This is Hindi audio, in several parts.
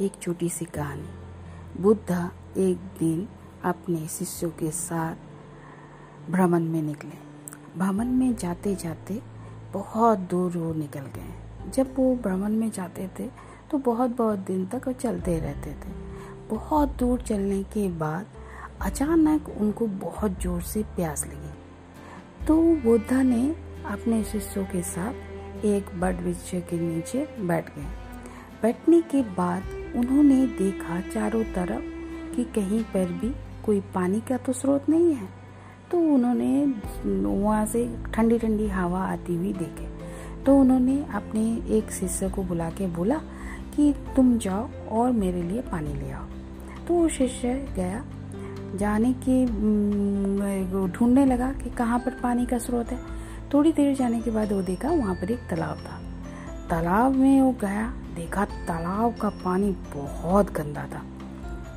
एक छोटी सी कहानी। बुद्धा एक दिन अपने शिष्यों के साथ भ्रमण में निकले। भ्रमण में जाते जाते बहुत दूर वो निकल गए। जब वो भ्रमण में जाते थे तो बहुत बहुत दिन तक वो चलते रहते थे। बहुत दूर चलने के बाद अचानक उनको बहुत ज़ोर से प्यास लगी। तो बुद्धा ने अपने शिष्यों के साथ एक बड़ वृक्ष के नीचे बैठ गए। बैठने के बाद उन्होंने देखा चारों तरफ़ कि कहीं पर भी कोई पानी का तो स्रोत नहीं है। तो उन्होंने वहाँ से ठंडी ठंडी हवा आती हुई देखे। तो उन्होंने अपने एक शिष्य को बुला के बोला कि तुम जाओ और मेरे लिए पानी ले आओ। तो वो शिष्य गया, जाने के ढूँढने लगा कि कहाँ पर पानी का स्रोत है। थोड़ी देर जाने के बाद वो देखा वहाँ पर एक तालाब था। तालाब में वो गया देखा तालाब का पानी बहुत गंदा था।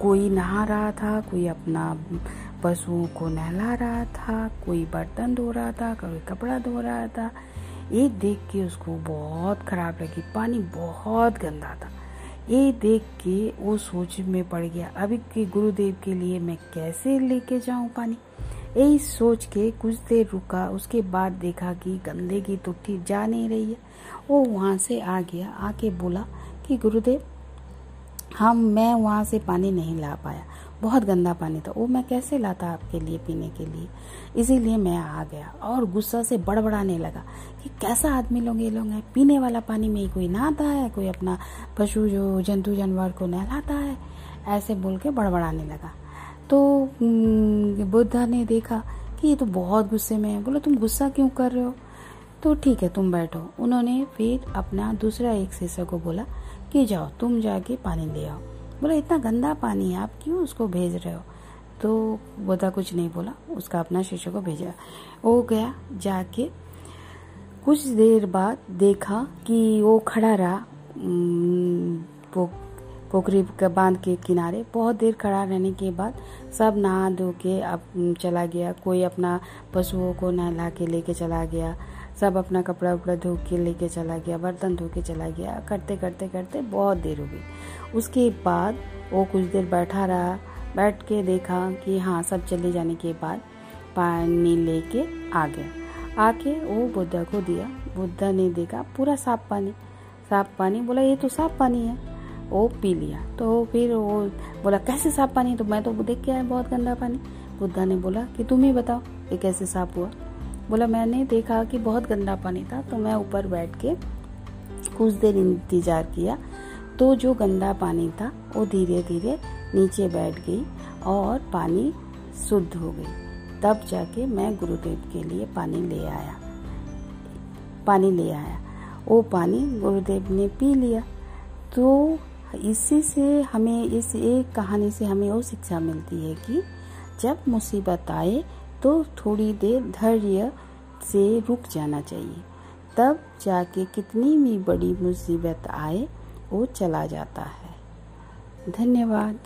कोई नहा रहा था, कोई अपना पशुओं को नहला रहा था, कोई बर्तन धो रहा था, कोई कपड़ा धो रहा था। ये देख के उसको बहुत खराब लगी। पानी बहुत गंदा था। ये देख के वो सोच में पड़ गया, अभी के गुरुदेव के लिए मैं कैसे लेके जाऊँ पानी? यही सोच के कुछ देर रुका। उसके बाद देखा कि गंदे की तुट्ठी जा नहीं रही है। वो वहाँ से आ गया। आके बोला कि, गुरुदेव, हम, मैं वहाँ से पानी नहीं ला पाया। बहुत गंदा पानी था। वो मैं कैसे लाता आपके लिए पीने के लिए? इसीलिए मैं आ गया और गुस्सा से बड़बड़ाने लगा कि कैसा आदमी लोग ये लोग हैं। पीने वाला पानी में ही कोई नहाता है, कोई अपना पशु जो जंतु जानवर को नहलाता है। ऐसे बोल के बड़बड़ाने लगा। तो हम्म, बुद्धा ने देखा कि ये तो बहुत गुस्से में है। बोलो तुम गुस्सा क्यों कर रहे हो? तो ठीक है तुम बैठो। उन्होंने फिर अपना दूसरा एक शिष्य को बोला कि जाओ तुम जाके पानी ले आओ। बोला इतना गंदा पानी है आप क्यों उसको भेज रहे हो? तो बुद्धा कुछ नहीं बोला उसका अपना शिष्य को भेजा। वो गया जाके कुछ देर बाद देखा कि वो खड़ा रहा। पोखरी का बाँध के किनारे बहुत देर खड़ा रहने के बाद सब नहा धो के अब चला गया। कोई अपना पशुओं को नहला के लेके चला गया। सब अपना कपड़ा उपड़ा धो के लेके चला गया, बर्तन धो के चला गया। करते करते करते बहुत देर हो गई। उसके बाद वो कुछ देर बैठा रहा, बैठ के देखा कि हाँ सब चले जाने के बाद पानी लेके आ गया। आके वो बुद्धा को दिया। बुद्धा ने देखा, पूरा साफ़ पानी। साफ़ पानी? बोला, ये तो साफ़ पानी है। वो पी लिया। तो फिर वो बोला, कैसे साफ़ पानी तो मैं तो देख के आया बहुत गंदा पानी। बुद्धा ने बोला, कि तुम ही बताओ ये कैसे साफ़ हुआ? बोला, मैंने देखा कि बहुत गंदा पानी था तो मैं ऊपर बैठ के कुछ देर इंतज़ार किया। तो जो गंदा पानी था, वो धीरे धीरे नीचे बैठ गई और पानी शुद्ध हो गई। तब जाके मैं गुरुदेव के लिए पानी ले आया। पानी ले आया। वो पानी गुरुदेव ने पी लिया। तो इसी से हमें, इस एक कहानी से हमें वो शिक्षा मिलती है कि जब मुसीबत आए तो थोड़ी देर धैर्य से रुक जाना चाहिए। तब जाके कितनी भी बड़ी मुसीबत आए, वो चला जाता है। धन्यवाद।